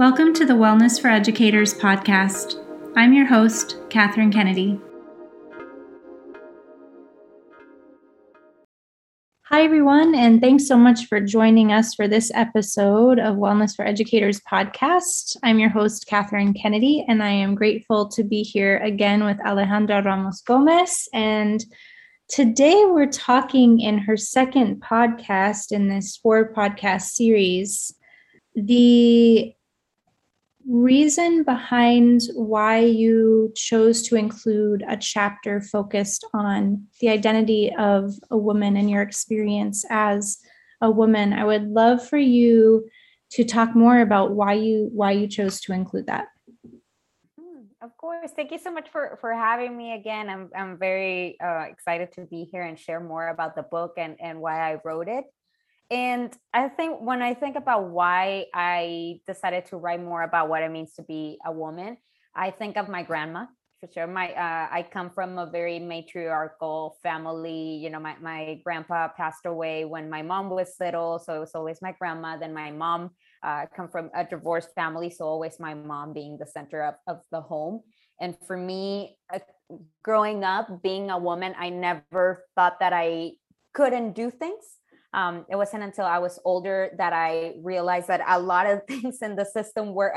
Welcome to the Wellness for Educators podcast. I'm your host, Katherine Kennedy. Hi, everyone, and thanks so much for joining us for this episode of Wellness for Educators podcast. I'm your host, Katherine Kennedy, and I am grateful to be here again with Alejandra Ramos Gomez. And today we're talking in her second podcast in this four podcast series the reason behind why you chose to include a chapter focused on the identity of a woman and your experience as a woman i would love for you to talk more about why you why you chose to include that. Hmm, of course. Thank you so much for for having me again. I'm i'm very uh, excited to be here and share more about the book and and why i wrote it and I think when I think about why I decided to write more about what it means to be a woman, I think of my grandma for sure. My uh, I come from a very matriarchal family. You know, my my grandpa passed away when my mom was little, so it was always my grandma. Then my mom uh, come from a divorced family, so always my mom being the center of, of the home. And for me, uh, growing up, being a woman, I never thought that I couldn't do things um, it wasn't until I was older that I realized that a lot of things in the system were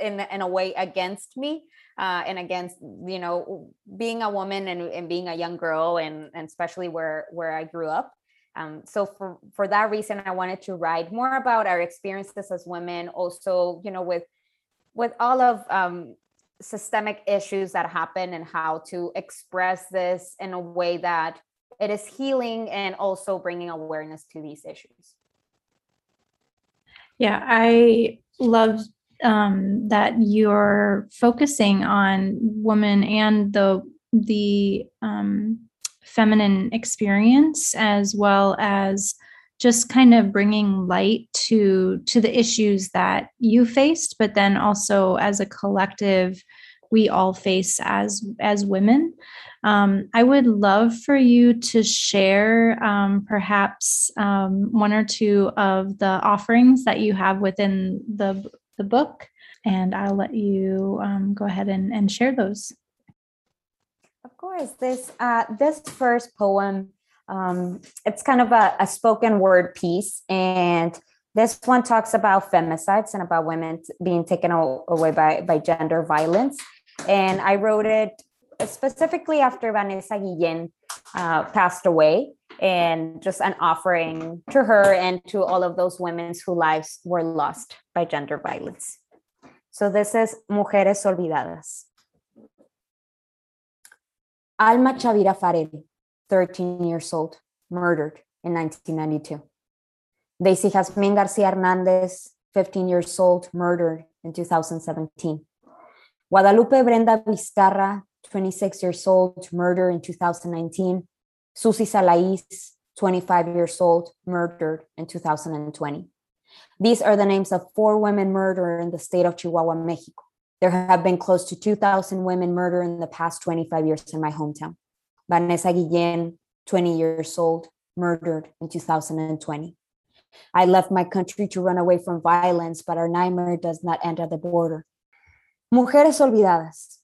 in, in a way against me uh, and against, you know, being a woman and, and being a young girl and, and especially where, where I grew up. Um, so for, for that reason, I wanted to write more about our experiences as women, also, you know, with, with all of um, systemic issues that happen and how to express this in a way that it is healing and also bringing awareness to these issues. Yeah i love um, that you're focusing on women and the the um, feminine experience as well as just kind of bringing light to to the issues that you faced but then also as a collective we all face as as women um, I would love for you to share um, perhaps um, one or two of the offerings that you have within the, the book, and I'll let you um, go ahead and, and share those. Of course, this uh, this first poem, um, it's kind of a, a spoken word piece, and this one talks about femicides and about women being taken away by, by gender violence. And I wrote it specifically after Vanessa Guillen uh, passed away, and just an offering to her and to all of those women whose lives were lost by gender violence. So this is Mujeres Olvidadas. Alma Chavira Farel, 13 years old, murdered in 1992. Daisy Jasmine Garcia Hernandez, 15 years old, murdered in 2017. Guadalupe Brenda Vizcarra, 26 years old, murdered in 2019. Susie Salais, 25 years old, murdered in 2020. These are the names of four women murdered in the state of Chihuahua, Mexico. There have been close to 2,000 women murdered in the past 25 years in my hometown. Vanessa Guillen, 20 years old, murdered in 2020. I left my country to run away from violence, but our nightmare does not end at the border. Mujeres olvidadas,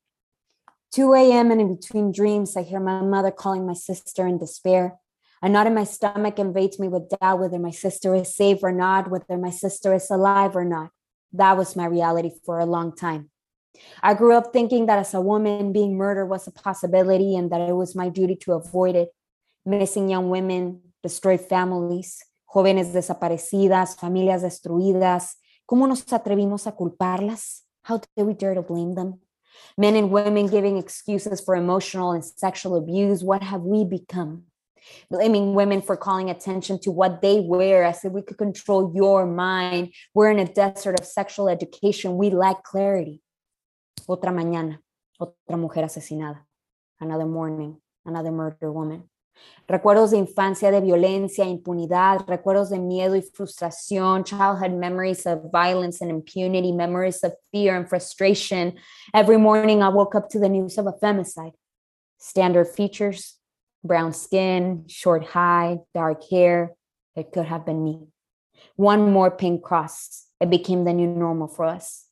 2 a.m. and in between dreams, I hear my mother calling my sister in despair. A knot in my stomach invades me with doubt whether my sister is safe or not, whether my sister is alive or not. That was my reality for a long time. I grew up thinking that as a woman, being murdered was a possibility and that it was my duty to avoid it. Missing young women, destroyed families, jóvenes desaparecidas, familias destruidas. ¿Cómo nos atrevimos a culparlas? How did we dare to blame them? men and women giving excuses for emotional and sexual abuse. What have we become? Blaming women for calling attention to what they wear as if we could control your mind. We're in a desert of sexual education. We lack clarity. Otra mañana, otra mujer asesinada. Another morning, another murder woman. Recuerdos de infancia de violencia, impunidad, recuerdos de miedo y frustración, childhood memories of violence and impunity, memories of fear and frustration. Every morning I woke up to the news of a femicide. Standard features, brown skin, short height, dark hair. It could have been me. One more pink cross. It became the new normal for us.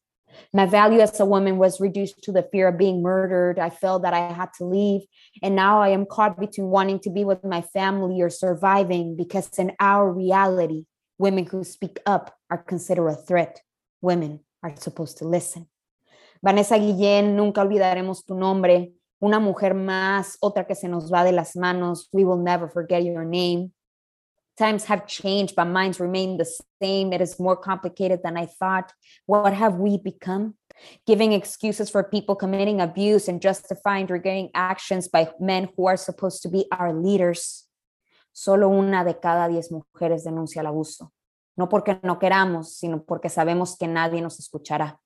My value as a woman was reduced to the fear of being murdered. I felt that I had to leave. And now I am caught between wanting to be with my family or surviving because, in our reality, women who speak up are considered a threat. Women are supposed to listen. Vanessa Guillén, nunca olvidaremos tu nombre. Una mujer más, otra que se nos va de las manos. We will never forget your name. Times have changed, but minds remain the same. It is more complicated than I thought. What have we become? Giving excuses for people committing abuse and justifying regarding actions by men who are supposed to be our leaders. Solo una de cada diez mujeres denuncia el abuso. No porque no queramos, sino porque sabemos que nadie nos escuchará.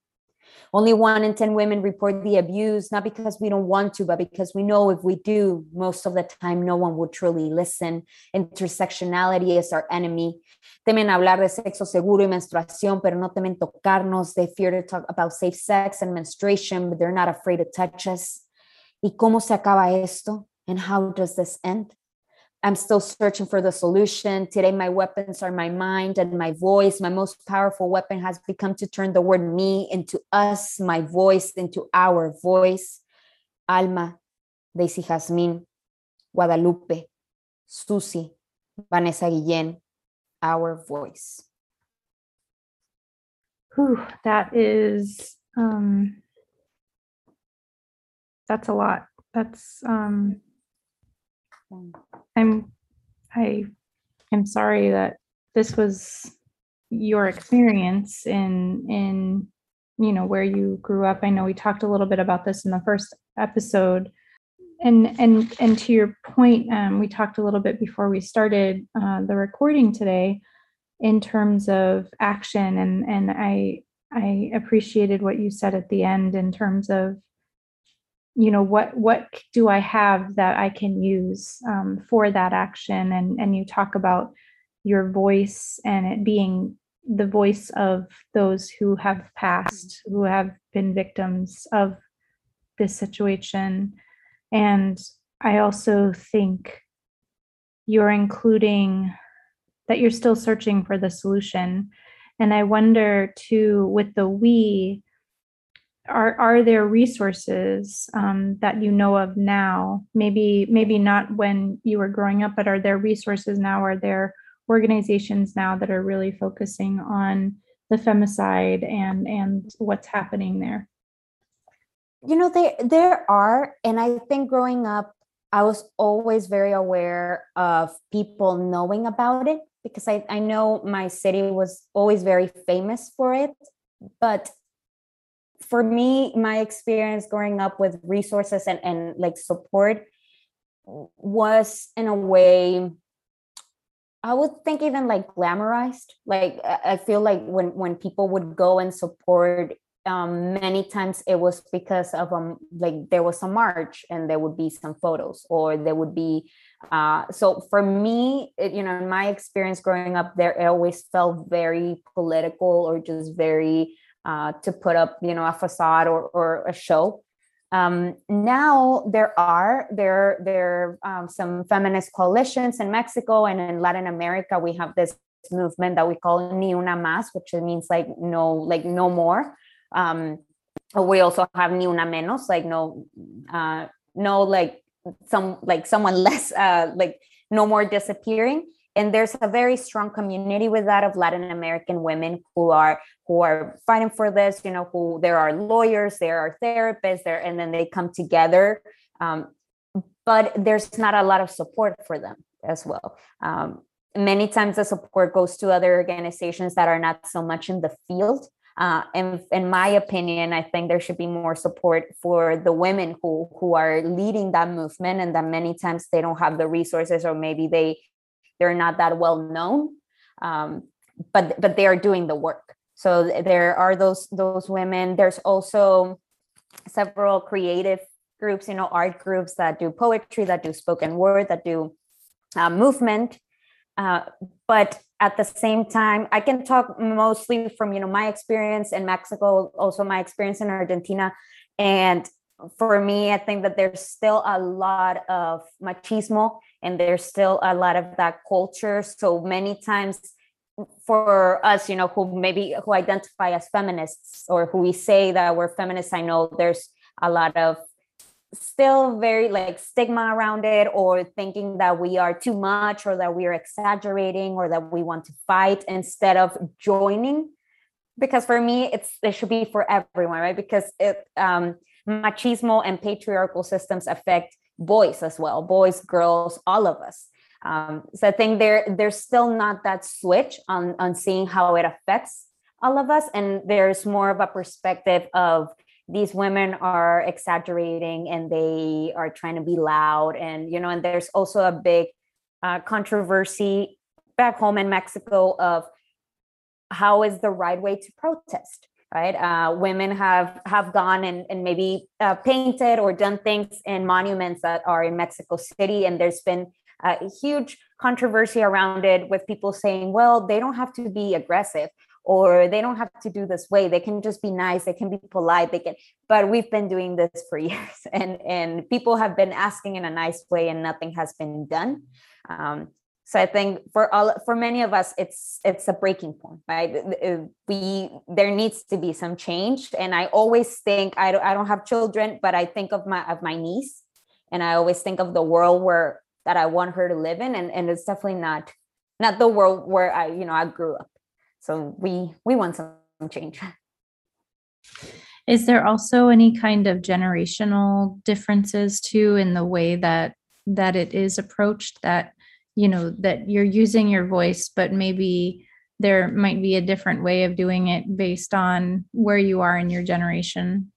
Only one in 10 women report the abuse, not because we don't want to, but because we know if we do, most of the time no one would truly listen. Intersectionality is our enemy. Temen hablar de sexo seguro y menstruación, pero no temen tocarnos. They fear to talk about safe sex and menstruation, but they're not afraid to touch us. ¿Y cómo se acaba esto? And how does this end? I'm still searching for the solution. Today, my weapons are my mind and my voice. My most powerful weapon has become to turn the word me into us, my voice into our voice. Alma, Daisy Jasmine, Guadalupe, Susie, Vanessa Guillén, our voice. Whew, that is um that's a lot. That's um I'm I am sorry that this was your experience in in you know where you grew up. I know we talked a little bit about this in the first episode. And and and to your point, um, we talked a little bit before we started uh, the recording today in terms of action and and I I appreciated what you said at the end in terms of you know what what do i have that i can use um, for that action? And and you talk about your voice and it being the voice of those who have passed who have been victims of this situation. And i also think you're including that you're still searching for the solution. And i wonder too with the we are are there resources um, that you know of now? Maybe maybe not when you were growing up but are there resources now? Are there organizations now that are really focusing on the femicide and and what's happening there? You know there there are and i think growing up i was always very aware of people knowing about it because i, I know my city was always very famous for it but for me, my experience growing up with resources and, and like support was in a way I would think even like glamorized. Like I feel like when when people would go and support, um, many times it was because of um like there was a march and there would be some photos or there would be uh so for me it, you know in my experience growing up there it always felt very political or just very uh, to put up, you know, a facade or, or a show. Um, now there are there there um, some feminist coalitions in Mexico and in Latin America. We have this movement that we call Ni Una Más, which means like no like no more. Um, we also have Ni Una Menos, like no uh, no like some like someone less uh, like no more disappearing and there's a very strong community with that of latin american women who are who are fighting for this you know who there are lawyers there are therapists there and then they come together um, but there's not a lot of support for them as well. Um, many times the support goes to other organizations that are not so much in the field. Uh, and in my opinion, I think there should be more support for the women who who are leading that movement, and that many times they don't have the resources, or maybe they they're not that well known um, but but they are doing the work. So there are those those women. There's also several creative groups you know art groups that do poetry that do spoken word that do uh, movement. Uh, but at the same time i can talk mostly from you know my experience in mexico also my experience in argentina. And for me i think that there's still a lot of machismo and there's still a lot of that culture. So many times for us, you know, who maybe who identify as feminists or who we say that we're feminists, I know there's a lot of still very like stigma around it or thinking that we are too much or that we are exaggerating or that we want to fight instead of joining. Because for me it's it should be for everyone right? Because it um machismo and patriarchal systems affect boys as well boys girls all of us. Um, so i think there there's still not that switch on on seeing how it affects all of us. And there's more of a perspective of these women are exaggerating and they are trying to be loud and you know and there's also a big uh, controversy back home in mexico of how is the right way to protest right? Uh, women have have gone and, and maybe uh, painted or done things in monuments that are in mexico city and there's been a huge controversy around it with people saying well they don't have to be aggressive or they don't have to do this way. They can just be nice. They can be polite. They can but we've been doing this for years and and people have been asking in a nice way and nothing has been done. Um, so i think for all for many of us it's it's a breaking point right? Uh, we there needs to be some change. And i always think i don't, I don't have children but i think of my of my niece. And i always think of the world where that i want her to live in. And and it's definitely not not the world where i you know i grew up. So we we want some change. Is there also any kind of generational differences too in the way that that it is approached that you know that you're using your voice but maybe there might be a different way of doing it based on where you are in your generation.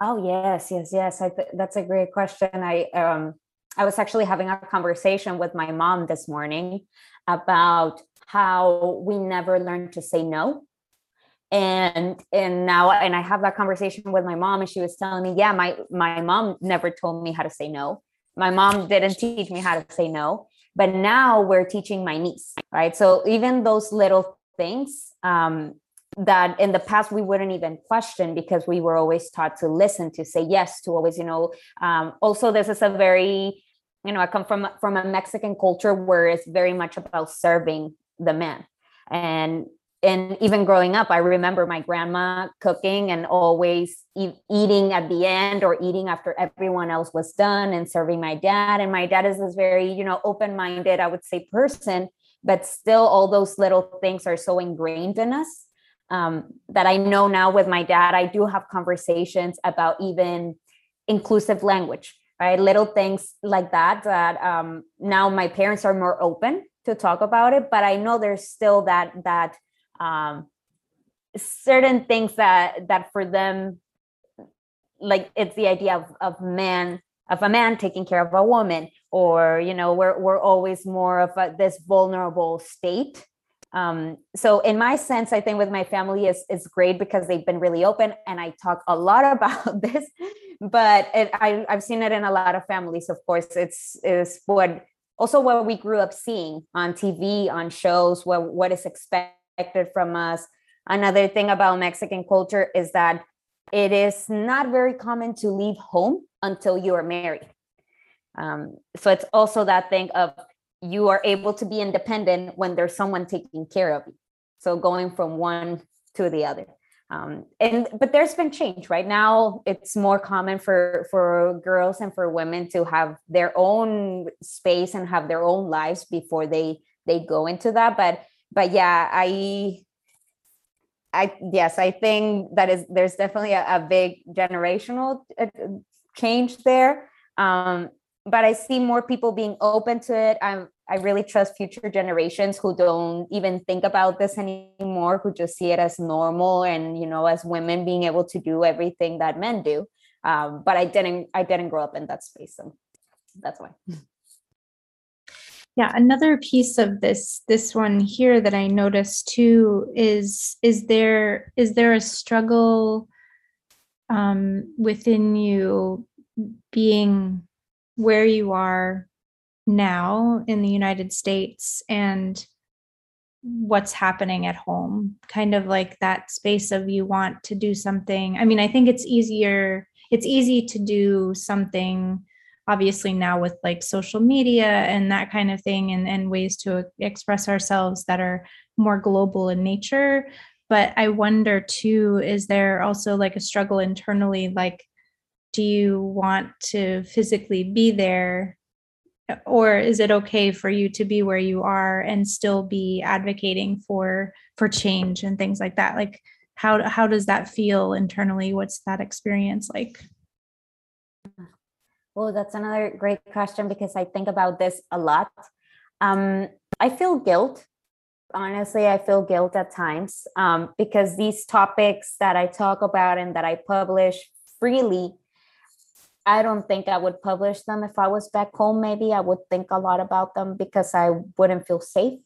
Oh yes yes yes. I th- that's a great question. I um i was actually having a conversation with my mom this morning about how we never learned to say no. And and now and i have that conversation with my mom and she was telling me yeah my my mom never told me how to say no. My mom didn't teach me how to say no but now we're teaching my niece right? So even those little things um, that in the past we wouldn't even question because we were always taught to listen to say yes to always you know um, also this is a very you know i come from from a mexican culture where it's very much about serving the men and and even growing up i remember my grandma cooking and always e- eating at the end or eating after everyone else was done and serving my dad. And my dad is this very you know open-minded i would say person but still all those little things are so ingrained in us um, that i know now with my dad i do have conversations about even inclusive language right? Little things like that that um, now my parents are more open to talk about it but i know there's still that that um certain things that that for them like it's the idea of of man of a man taking care of a woman or you know we're we're always more of a, this vulnerable state. Um so in my sense i think with my family is is great because they've been really open and i talk a lot about this but it, I, i've seen it in a lot of families of course. It's is what also what we grew up seeing on TV, on shows, what, what is expected from us. Another thing about Mexican culture is that it is not very common to leave home until you are married. Um, so it's also that thing of you are able to be independent when there's someone taking care of you. So going from one to the other um, and but there's been change right now it's more common for for girls and for women to have their own space and have their own lives before they they go into that but but yeah i i yes i think that is there's definitely a, a big generational uh, change there um but i see more people being open to it i'm I really trust future generations who don't even think about this anymore, who just see it as normal and you know, as women being able to do everything that men do. Um, but I didn't I didn't grow up in that space. So that's why. Yeah, another piece of this this one here that I noticed too is is there is there a struggle um, within you being where you are now in the United States and what's happening at home? Kind of like that space of you want to do something. I mean i think it's easier it's easy to do something obviously now with like social media and that kind of thing and, and ways to express ourselves that are more global in nature. But i wonder too is there also like a struggle internally like do you want to physically be there? Or is it okay for you to be where you are and still be advocating for for change and things like that? Like how how does that feel internally? What's that experience like well that's another great question because i think about this a lot um, i feel guilt honestly i feel guilt at times um, because these topics that i talk about and that i publish freely I don't think I would publish them if I was back home. Maybe I would think a lot about them because I wouldn't feel safe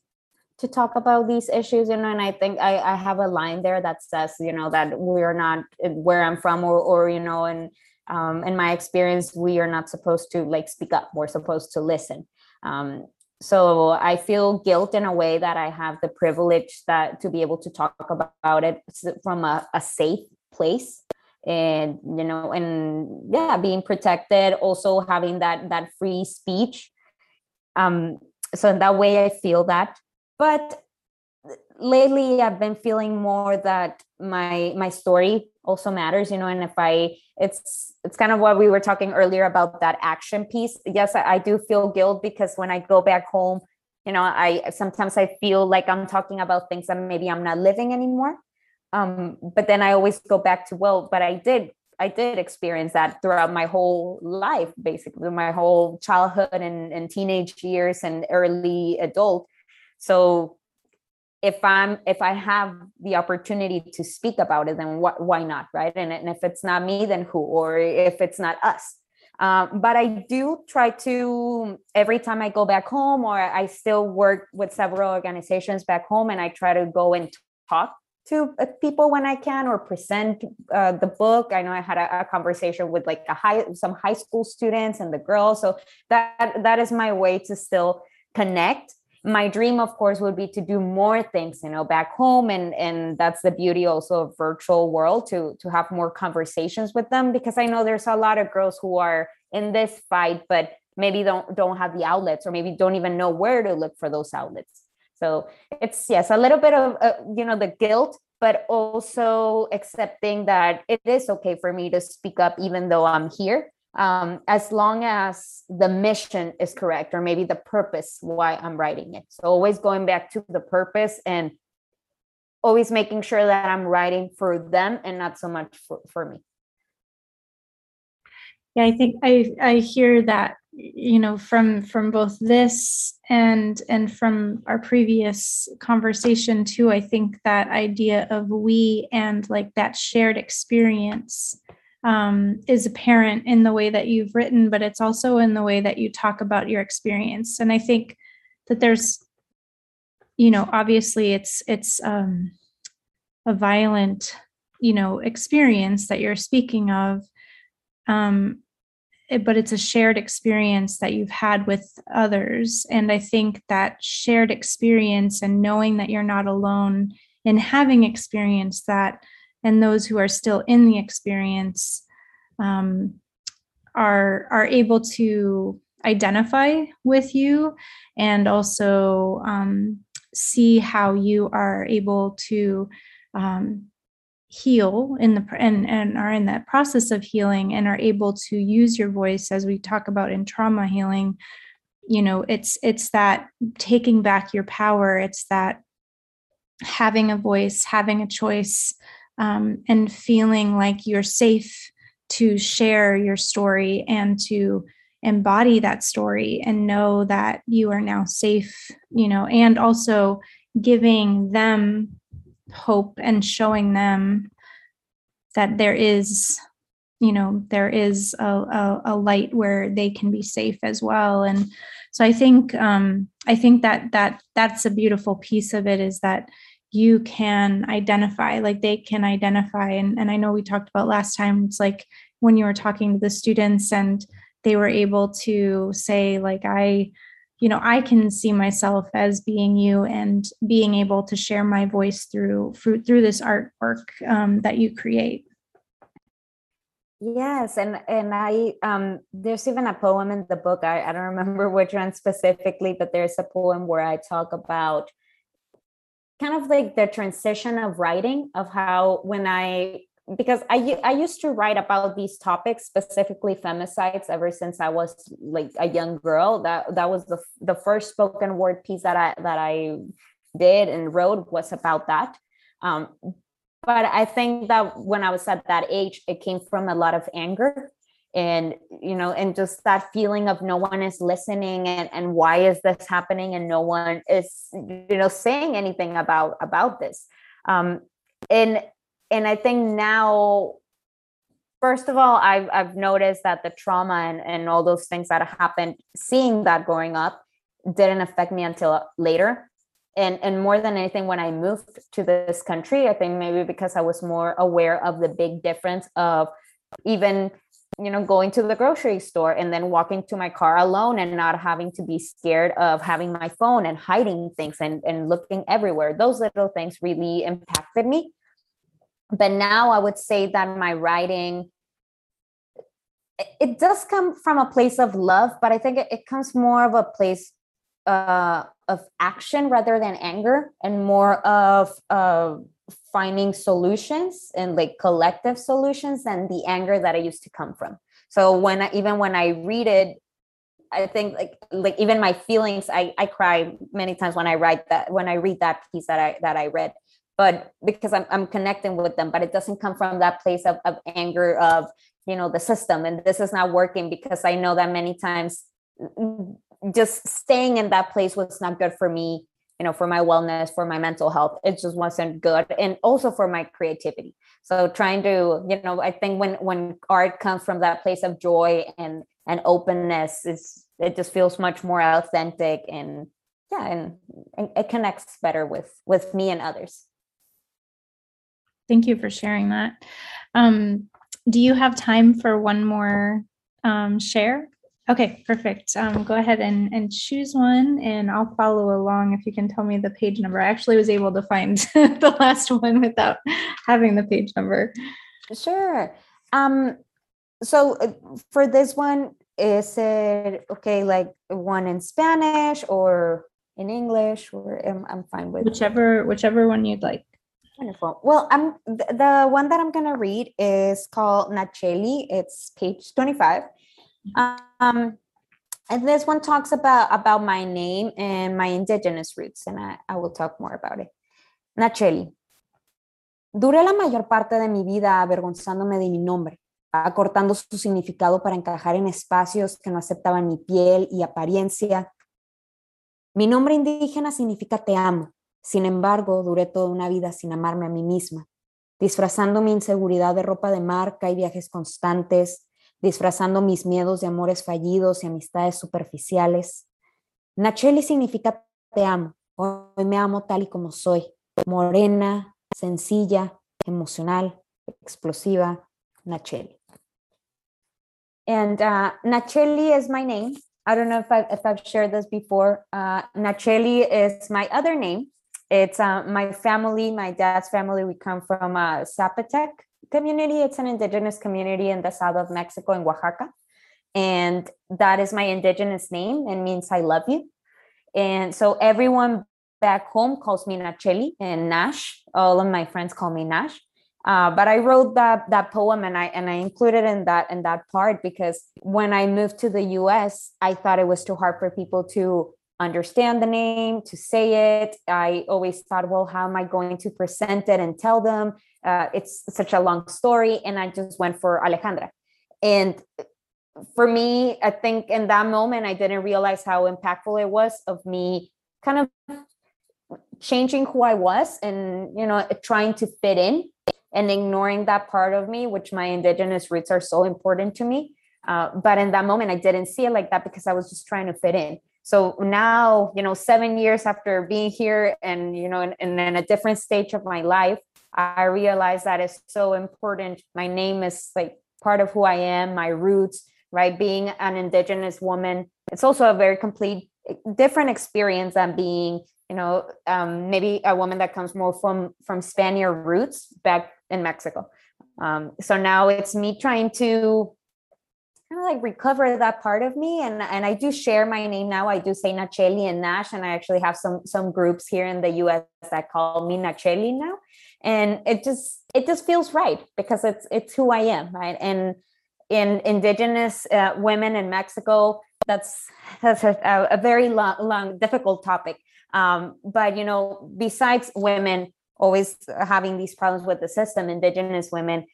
to talk about these issues. You know, and I think I, I have a line there that says, you know, that we're not where I'm from, or or you know, and um, in my experience, we are not supposed to like speak up. We're supposed to listen. Um, so I feel guilt in a way that I have the privilege that to be able to talk about it from a, a safe place and you know and yeah being protected also having that that free speech um so in that way i feel that but lately i've been feeling more that my my story also matters you know and if i it's it's kind of what we were talking earlier about that action piece. Yes I, I do feel guilt because when i go back home you know i sometimes i feel like i'm talking about things that maybe i'm not living anymore. Um, but then i always go back to well but i did i did experience that throughout my whole life basically my whole childhood and, and teenage years and early adult. So if i'm if i have the opportunity to speak about it then why not right and, and if it's not me then who or if it's not us um, but I do try to every time I go back home, or I still work with several organizations back home, and I try to go and talk to uh, people when I can or present uh, the book. I know I had a, a, conversation with like a high some high school students and the girls. So that that is my way to still connect. My dream, of course, would be to do more things, you know, back home, and and that's the beauty also of virtual world to to have more conversations with them because I know there's a lot of girls who are in this fight, but maybe don't don't have the outlets or maybe don't even know where to look for those outlets so it's yes, a little bit of uh, you know the guilt, but also accepting that it is okay for me to speak up even though I'm here. Um, as long as the mission is correct or maybe the purpose why I'm writing it. So always going back to the purpose and always making sure that I'm writing for them and not so much for, for me. Yeah, I think I I hear that you know from from both this and and from our previous conversation too i think that idea of we and like that shared experience um, is apparent in the way that you've written but it's also in the way that you talk about your experience and i think that there's you know obviously it's it's um, a violent you know experience that you're speaking of um, but it's a shared experience that you've had with others. And I think that shared experience and knowing that you're not alone in having experienced that, and those who are still in the experience um, are are able to identify with you and also um, see how you are able to um, heal in the and, and are in that process of healing and are able to use your voice as we talk about in trauma healing you know it's it's that taking back your power. It's that having a voice having a choice um, and feeling like you're safe to share your story and to embody that story and know that you are now safe you know and also giving them hope and showing them that there is you know there is a, a, a, light where they can be safe as well. And so i think um, i think that that that's a beautiful piece of it is that you can identify like they can identify and, and i know we talked about last time it's like when you were talking to the students and they were able to say like i you know i can see myself as being you and being able to share my voice through through, through this artwork um, that you create Yes, and and I um there's even a poem in the book. I, I don't remember which one specifically, but there's a poem where I talk about kind of like the transition of writing of how when I because I I used to write about these topics specifically femicides ever since I was like a young girl. That that was the the first spoken word piece that I that I did and wrote was about that. Um, but I think that when I was at that age, it came from a lot of anger and you know and just that feeling of no one is listening and and why is this happening and no one is you know saying anything about about this. Um and and i think now first of all i've i've noticed that the trauma and and all those things that happened seeing that growing up didn't affect me until later. And and more than anything when i moved to this country i think maybe because i was more aware of the big difference of even you know going to the grocery store and then walking to my car alone and not having to be scared of having my phone and hiding things and, and looking everywhere. Those little things really impacted me. But now i would say that my writing it does come from a place of love but i think it, comes more of a place uh, of action rather than anger and more of uh, finding solutions and like collective solutions than the anger that I used to come from. So when I, even when I read it, I think like like even my feelings, I I cry many times when I write that when I read that piece that I that I read, but because I'm I'm connecting with them, but it doesn't come from that place of of anger of you know the system. And this is not working because I know that many times mm, just staying in that place was not good for me you know for my wellness for my mental health it just wasn't good and also for my creativity. So trying to you know i think when when art comes from that place of joy and and openness it's it just feels much more authentic and yeah and, and it connects better with with me and others. Thank you for sharing that. Um do you have time for one more um share Okay, perfect. Um, go ahead and, and choose one and I'll follow along if you can tell me the page number. I actually was able to find the last one without having the page number. Sure. Um, so uh, for this one, is it okay, like one in Spanish or in English, or I'm, I'm fine with whichever whichever one you'd like. Wonderful. Well, I'm the one that I'm gonna read is called Nacheli. It's page 25 um, this one talks about about my name and my indigenous roots, and I, I will talk more about it. Nacheli. Duré la mayor parte de mi vida avergonzándome de mi nombre, acortando su significado para encajar en espacios que no aceptaban mi piel y apariencia. Mi nombre indígena significa te amo. Sin embargo, duré toda una vida sin amarme a mí misma, disfrazando mi inseguridad de ropa de marca y viajes constantes, disfrazando mis miedos de amores fallidos y amistades superficiales. Nacheli significa te amo. Hoy me amo tal y como soy. Morena, sencilla, emocional, explosiva. Nacheli. And uh, Nacheli is my name. I don't know if I've, shared this before. Uh, Nacheli is my other name. It's uh, my family, my dad's family. We come from uh, Zapotec, community. It's an indigenous community in the south of Mexico in Oaxaca. And that is my indigenous name and means I love you. And so everyone back home calls me Nacheli and Nash. All of my friends call me Nash. Uh, but I wrote that that poem and I and I included in that in that part because when I moved to the US, I thought it was too hard for people to understand the name, to say it. I always thought, well, how am I going to present it and tell them? uh, it's such a long story and i just went for alejandra and for me i think in that moment i didn't realize how impactful it was of me kind of changing who i was and you know trying to fit in and ignoring that part of me which my indigenous roots are so important to me uh, but in that moment i didn't see it like that because i was just trying to fit in so now you know seven years after being here and you know in, in a different stage of my life I realize that it's so important. My name is like part of who I am, my roots, right? Being an Indigenous woman, it's also a very complete, different experience than being, you know, um, maybe a woman that comes more from from Spaniard roots back in Mexico. Um, so now it's me trying to kind of like recover that part of me. And, and I do share my name now. I do say Nacheli and Nash, and I actually have some some groups here in the US that call me Nacheli now. And it just it just feels right because it's it's who I am, right? And in indigenous uh, women in Mexico, that's that's a, a very long, long, difficult topic. Um, but you know, besides women always having these problems with the system, indigenous women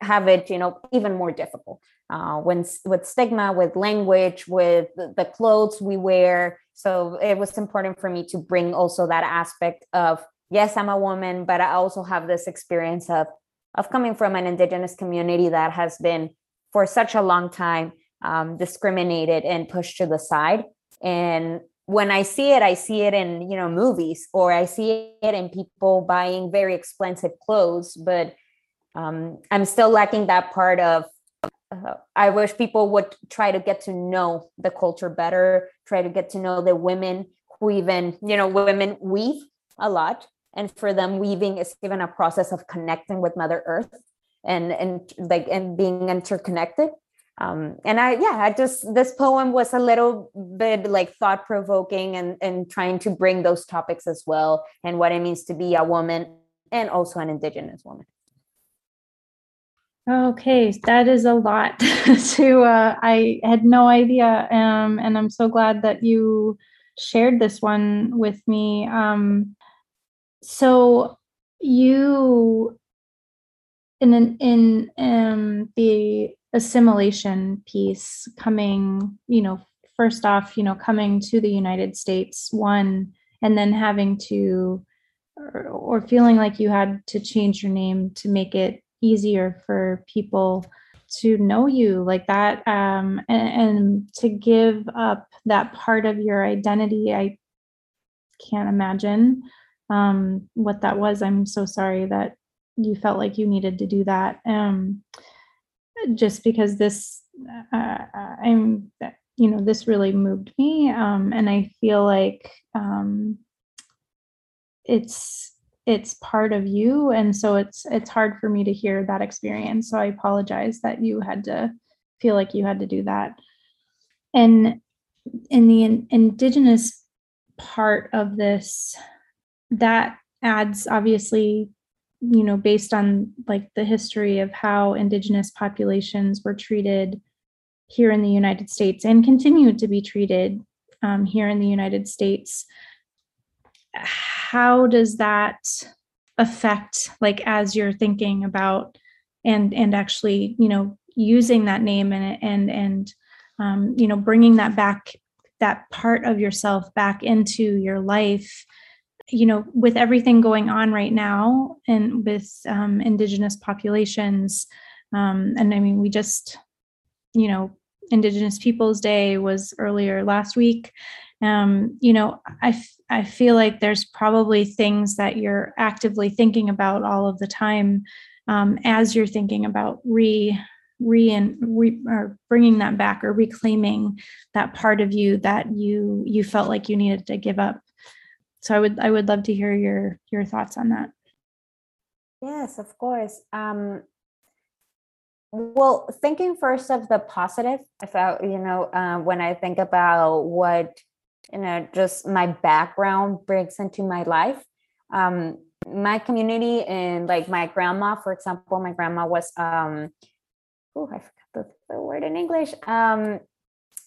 have it, you know, even more difficult. Uh, when with stigma, with language, with the, the clothes we wear. So it was important for me to bring also that aspect of yes, I'm a woman, but I also have this experience of of coming from an indigenous community that has been for such a long time um, discriminated and pushed to the side. And when I see it, I see it in you know movies or I see it in people buying very expensive clothes, but um, I'm still lacking that part of. Uh, I wish people would try to get to know the culture better, try to get to know the women who even you know women weave a lot, and for them weaving is even a process of connecting with Mother Earth and and like and being interconnected um and i yeah i just this poem was a little bit like thought provoking and and trying to bring those topics as well and what it means to be a woman and also an indigenous woman okay that is a lot to uh i had no idea um and i'm so glad that you shared this one with me um so you in in um the assimilation piece coming you know first off you know coming to the united states one and then having to or, or feeling like you had to change your name to make it easier for people to know you like that um, and, and, to give up that part of your identity i can't imagine um, what that was. I'm so sorry that you felt like you needed to do that um, just because this uh, i'm you know this really moved me um, and i feel like um, it's it's part of you and so it's it's hard for me to hear that experience so i apologize that you had to feel like you had to do that. And in the in, indigenous part of this that adds obviously you know, based on like the history of how indigenous populations were treated here in the United States and continue to be treated um, here in the United States, how does that affect like as you're thinking about and and actually you know using that name and and and um, you know bringing that back that part of yourself back into your life you know, with everything going on right now and with um, Indigenous populations, um, and I mean, we just, you know, Indigenous Peoples Day was earlier last week. Um, you know, I, I feel like there's probably things that you're actively thinking about all of the time um, as you're thinking about re re and re, or bringing that back or reclaiming that part of you that you you felt like you needed to give up. So i would i would love to hear your your thoughts on that. Yes of course. Um well thinking first of the positive i felt you know uh, when i think about what you know just my background breaks into my life um my community and like my grandma for example my grandma was um oh i forgot the, the word in english um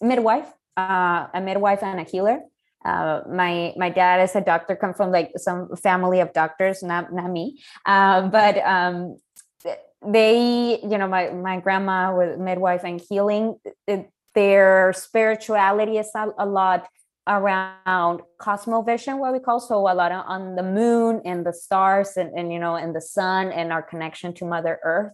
midwife uh, a midwife and a healer uh, my my dad is a doctor, come from like some family of doctors, not not me. Uh, but um, they, you know, my my grandma was midwife and healing. It, their spirituality is a, a lot around cosmovision what we call so a lot on the moon and the stars and, and you know and the sun and our connection to mother earth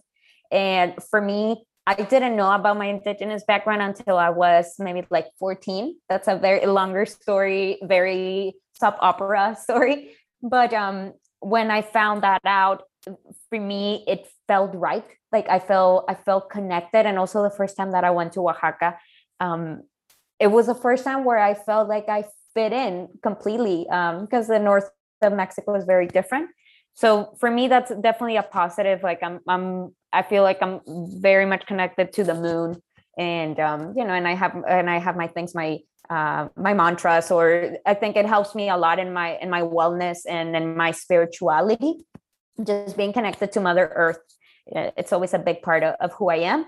and for me I didn't know about my indigenous background until I was maybe like 14. That's a very longer story, very soap opera story. But um, when I found that out, for me, it felt right. Like I felt I felt connected. And also the first time that I went to Oaxaca, um, it was the first time where I felt like I fit in completely because um, the north of Mexico is very different. So for me, that's definitely a positive. Like I'm I'm I feel like I'm very much connected to the moon, and um, you know, and I have and I have my things, my uh, my mantras, or I think it helps me a lot in my in my wellness and in my spirituality. Just being connected to Mother Earth, it's always a big part of, of who I am.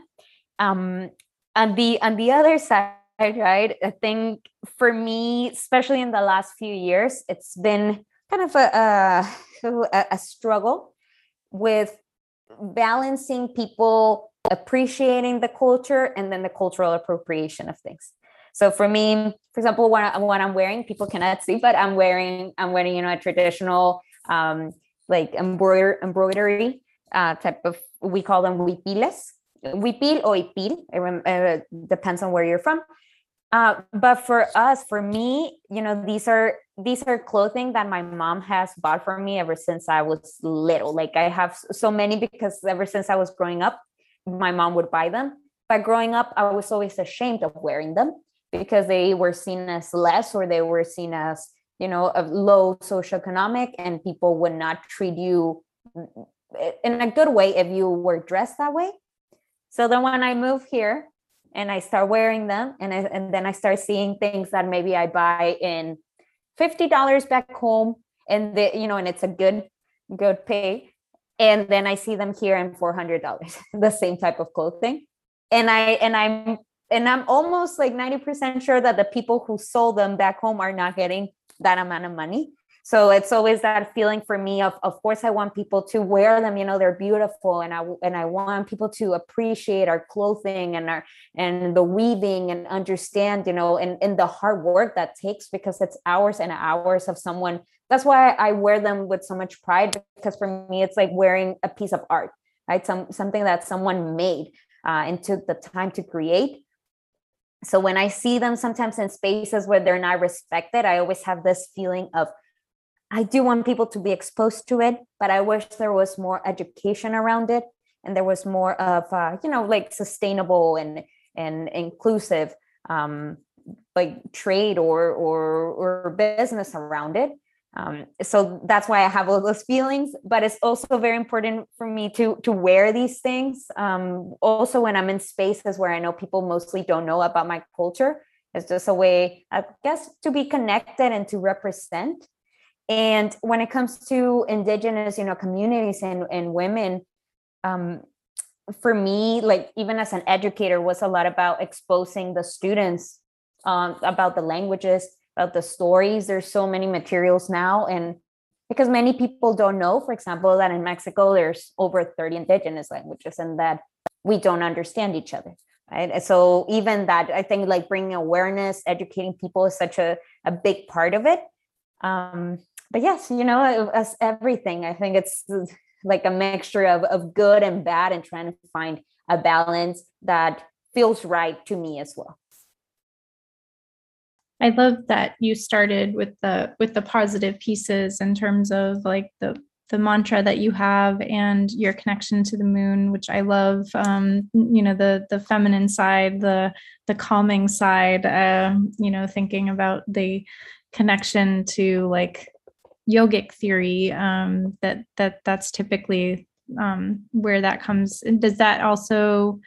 Um, on the on the other side, right? I think for me, especially in the last few years, it's been kind of a, a, a struggle with balancing people appreciating the culture and then the cultural appropriation of things. So for me, for example, what, I, what I'm wearing, people cannot see, but I'm wearing I'm wearing you know a traditional um, like embroider, embroidery uh, type of we call them huipiles, huipil or ipil. Uh, depends on where you're from. Uh, but for us, for me, you know, these are these are clothing that my mom has bought for me ever since I was little. Like I have so many because ever since I was growing up, my mom would buy them. But growing up, I was always ashamed of wearing them because they were seen as less or they were seen as, you know, a low socioeconomic and people would not treat you in a good way if you were dressed that way. So then when I move here and I start wearing them and I, and then I start seeing things that maybe I buy in $50 back home and the, you know and it's a good good pay. And then I see them here in $400 the same type of clothing. And I and I'm and I'm almost like 90% sure that the people who sold them back home are not getting that amount of money so it's always that feeling for me of of course i want people to wear them you know they're beautiful and i and i want people to appreciate our clothing and our and the weaving and understand you know and, and the hard work that takes because it's hours and hours of someone. That's why i wear them with so much pride because for me it's like wearing a piece of art right? Some something that someone made uh, and took the time to create. So when i see them sometimes in spaces where they're not respected i always have this feeling of I do want people to be exposed to it, but I wish there was more education around it and there was more of uh, you know like sustainable and and inclusive um, like trade or or or business around it. Um, so that's why I have all those feelings. But it's also very important for me to to wear these things. Um, also, when I'm in spaces where I know people mostly don't know about my culture, it's just a way, I guess, to be connected and to represent and when it comes to indigenous you know communities and, and women um, for me like even as an educator was a lot about exposing the students um, about the languages about the stories. There's so many materials now and because many people don't know for example that in mexico there's over 30 indigenous languages and that we don't understand each other right? So even that i think like bringing awareness educating people is such a, a big part of it. Um, but yes, you know, as everything, I think it's like a mixture of, of good and bad and trying to find a balance that feels right to me as well. I love that you started with the with the positive pieces in terms of like the the mantra that you have and your connection to the moon which i love um, you know the the feminine side the the calming side uh, you know thinking about the connection to like yogic theory um, that that that's typically um, where that comes. Does that also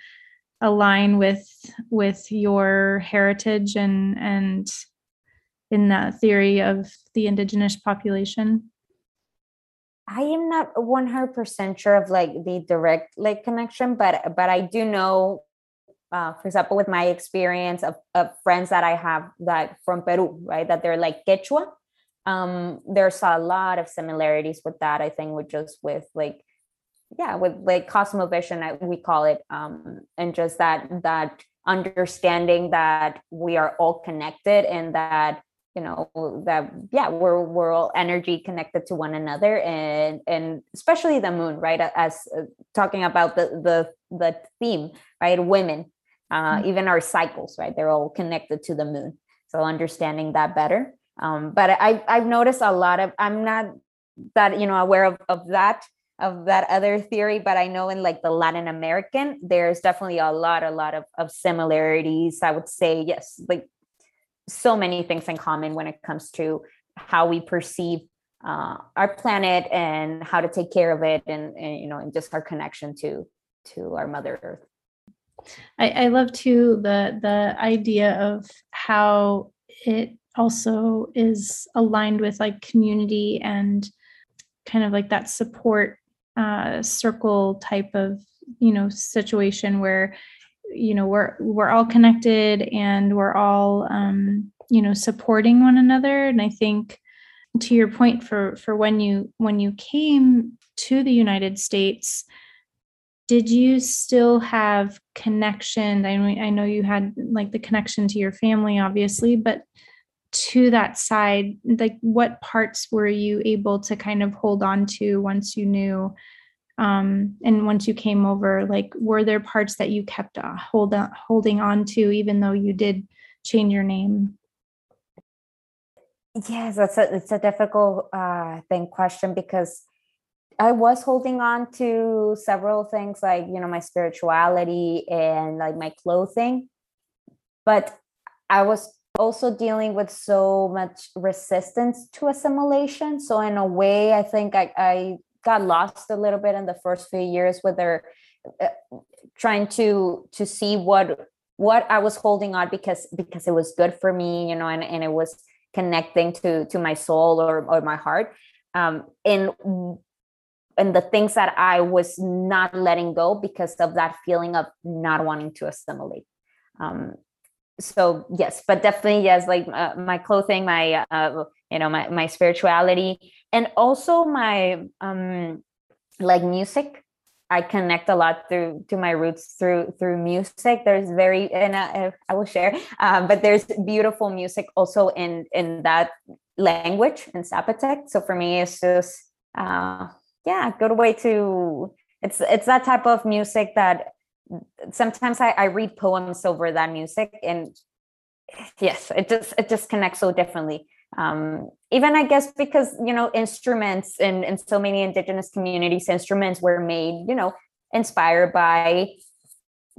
align with with your heritage and and in that theory of the indigenous population? I am not 100% sure of like the direct like connection but but i do know uh, for example with my experience of, of friends that i have that from peru right that they're like quechua um, there's a lot of similarities with that i think with just with like yeah with like cosmovision we call it um, and just that that understanding that we are all connected and that you know that yeah we're we're all energy connected to one another and and especially the moon right? As uh, talking about the the the theme right? Women uh, mm-hmm. even our cycles right? They're all connected to the moon. So understanding that better um, but I, I've noticed a lot of, I'm not that, you know, aware of, of that, of that other theory, but I know in like the Latin American, there's definitely a lot, a lot of, of similarities. I would say, yes, like so many things in common when it comes to how we perceive uh, our planet and how to take care of it and, and you know and just our connection to to our mother earth I, I love too the the idea of how it also is aligned with like community and kind of like that support uh, circle type of you know situation where you know we're we're all connected and we're all um, you know supporting one another. And i think to your point for for when you when you came to the united states did you still have connection? I mean i know you had like the connection to your family obviously but to that side like what parts were you able to kind of hold on to once you knew um, and once you came over like were there parts that you kept uh, hold on, holding on to even though you did change your name yes that's a it's a difficult uh thing question because I was holding on to several things like, you know, my spirituality and like my clothing. But I was also dealing with so much resistance to assimilation. So, in a way, I think I, I got lost a little bit in the first few years with their uh, trying to to see what what I was holding on because because it was good for me, you know, and, and it was connecting to to my soul or, or my heart. Um, and and the things that I was not letting go because of that feeling of not wanting to assimilate. Um, so yes, but definitely yes, like uh, my clothing, my uh, you know my my spirituality, and also my um like music. I connect a lot through to my roots through through music. There's very and I, I will share, um, but there's beautiful music also in in that language in Zapotec. So for me, it's just uh, yeah, good way to it's it's that type of music that sometimes I, I read poems over that music and yes, it just it just connects so differently. Um, even I guess because you know instruments in, in so many indigenous communities, instruments were made, you know, inspired by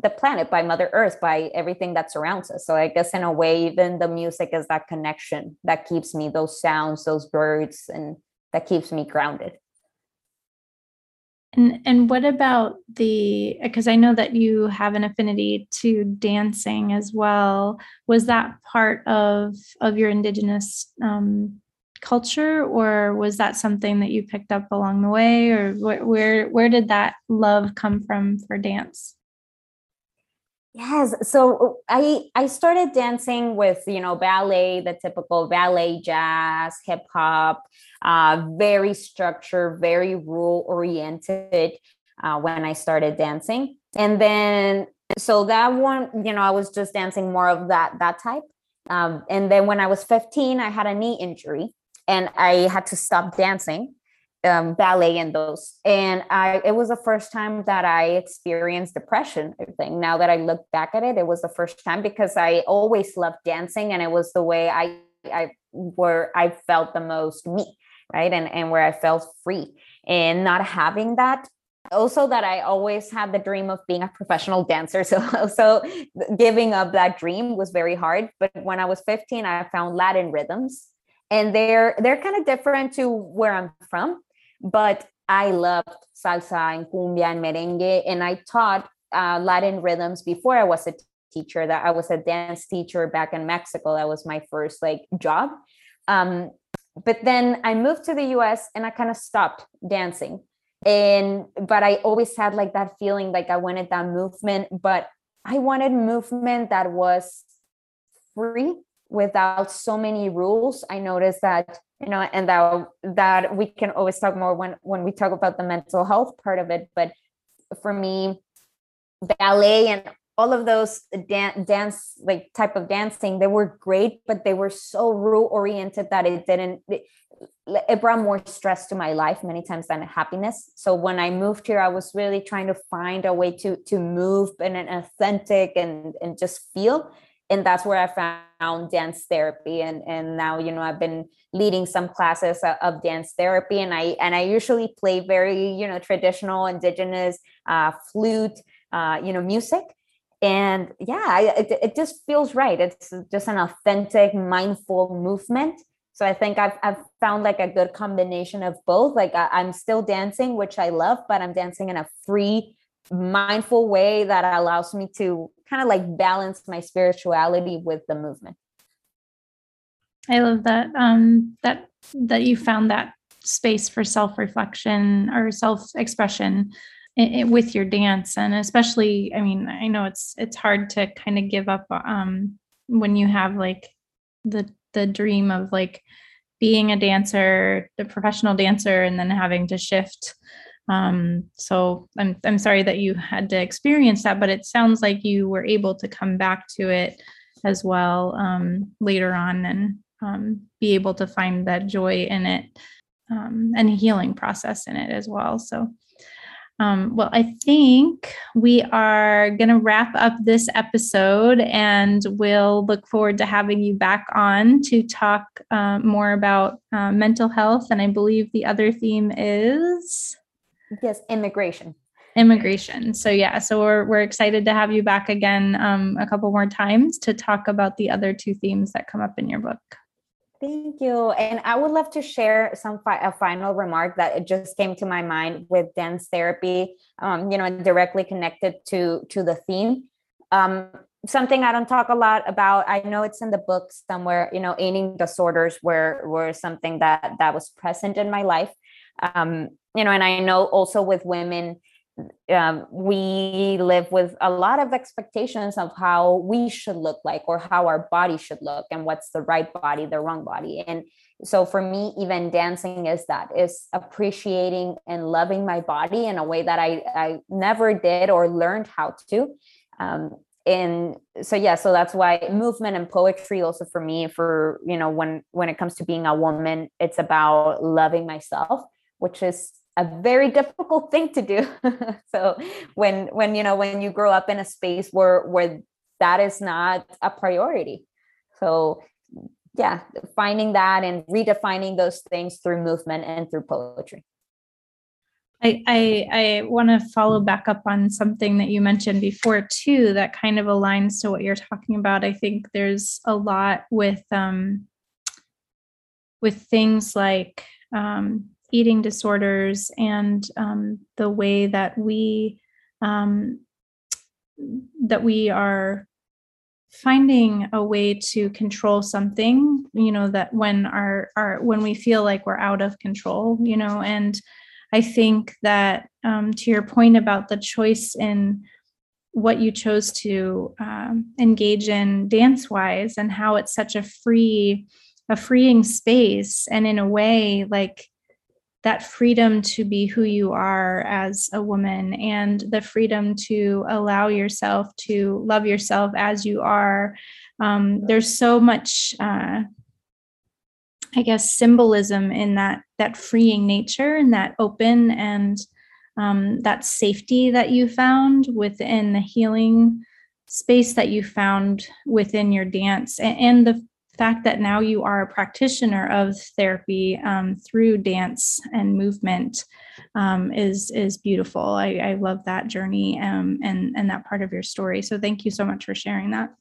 the planet, by Mother Earth, by everything that surrounds us. So I guess in a way, even the music is that connection that keeps me those sounds, those birds, and that keeps me grounded. And and what about the because I know that you have an affinity to dancing as well. Was that part of of your indigenous um, culture, or was that something that you picked up along the way, or wh- where where did that love come from for dance? Yes. So I I started dancing with you know ballet, the typical ballet, jazz, hip hop, uh, very structured, very rule oriented uh, when I started dancing, and then so that one you know I was just dancing more of that that type, um, and then when I was 15, I had a knee injury and I had to stop dancing um, ballet and those. And I, it was the first time that I experienced depression. I think now that I look back at it, it was the first time because I always loved dancing, and it was the way I, I where I felt the most me, right, and and where I felt free. And not having that, also that I always had the dream of being a professional dancer. So so giving up that dream was very hard. But when I was 15, I found Latin rhythms and they're they're kind of different to where I'm from but I loved salsa and cumbia and merengue, and I taught uh, Latin rhythms before I was a teacher. That I was a dance teacher back in Mexico. That was my first like job. Um, but then I moved to the U.S. and I kind of stopped dancing. And but I always had like that feeling like I wanted that movement, but I wanted movement that was free without so many rules. I noticed that you know and that that we can always talk more when when we talk about the mental health part of it but for me ballet and all of those dan- dance like type of dancing they were great but they were so rule oriented that it didn't it, it brought more stress to my life many times than happiness so when i moved here i was really trying to find a way to to move in an authentic and and just feel and that's where i found dance therapy. And and now you know i've been leading some classes of dance therapy. And i and i usually play very you know traditional indigenous uh, flute uh, you know music. And yeah it, it just feels right. It's just an authentic mindful movement. So i think i've, I've found like a good combination of both. Like I, i'm still dancing which i love but i'm dancing in a free mindful way that allows me to kind of like balance my spirituality with the movement. I love that um, that that you found that space for self-reflection or self-expression with your dance and especially i mean i know it's it's hard to kind of give up um when you have like the the dream of like being a dancer a professional dancer and then having to shift um so i'm i'm sorry that you had to experience that but it sounds like you were able to come back to it as well um later on and um be able to find that joy in it um, and healing process in it as well. So, um, well, I think we are going to wrap up this episode and we'll look forward to having you back on to talk uh, more about uh, mental health. And I believe the other theme is. Yes, immigration. Immigration. So yeah, so we're we're excited to have you back again um, a couple more times to talk about the other two themes that come up in your book. Thank you. And I would love to share some fi- a final remark that it just came to my mind with dance therapy, um, you know, directly connected to to the theme. Um, something I don't talk a lot about. I know it's in the book somewhere. You know, eating disorders were were something that that was present in my life. Um, you know, and I know also with women, um, we live with a lot of expectations of how we should look like or how our body should look and what's the right body the wrong body. And so for me even dancing is that is appreciating and loving my body in a way that i i never did or learned how to. Um, and so yeah so that's why movement and poetry also for me for you know when when it comes to being a woman it's about loving myself which is a very difficult thing to do. So when when you know when you grow up in a space where where that is not a priority. So yeah finding that and redefining those things through movement and through poetry. I, I, I want to follow back up on something that you mentioned before too that kind of aligns to what you're talking about. I think there's a lot with um, with things like um, eating disorders and um, the way that we um, that we are finding a way to control something you know that when our our when we feel like we're out of control you know and i think that um, to your point about the choice in what you chose to um, engage in dance wise and how it's such a free a freeing space and in a way like that freedom to be who you are as a woman and the freedom to allow yourself to love yourself as you are. Um, there's so much, uh, I guess, symbolism in that that freeing nature and that open and um, that safety that you found within the healing space that you found within your dance and, and the fact that now you are a practitioner of therapy um, through dance and movement um, is is beautiful. I, I love that journey um, and and that part of your story. So thank you so much for sharing that.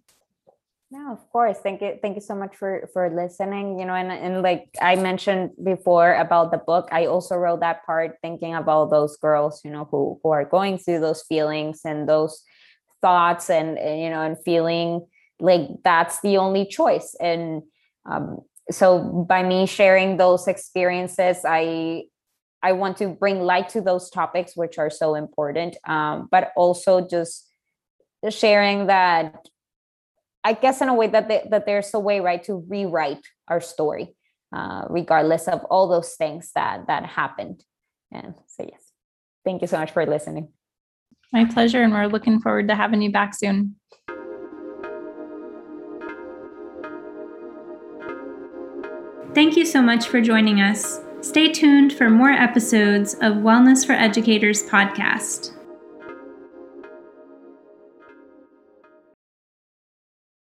No, of course. Thank you. Thank you so much for for listening. You know, and and like I mentioned before about the book, I also wrote that part thinking about those girls, you know, who who are going through those feelings and those thoughts and, and you know and feeling like that's the only choice. And um, so by me sharing those experiences i i want to bring light to those topics which are so important. Um, but also just sharing that i guess in a way that they, that there's a way right to rewrite our story uh, regardless of all those things that that happened. And so yes. Thank you so much for listening. My pleasure and we're looking forward to having you back soon Thank you so much for joining us. Stay tuned for more episodes of Wellness for Educators podcast.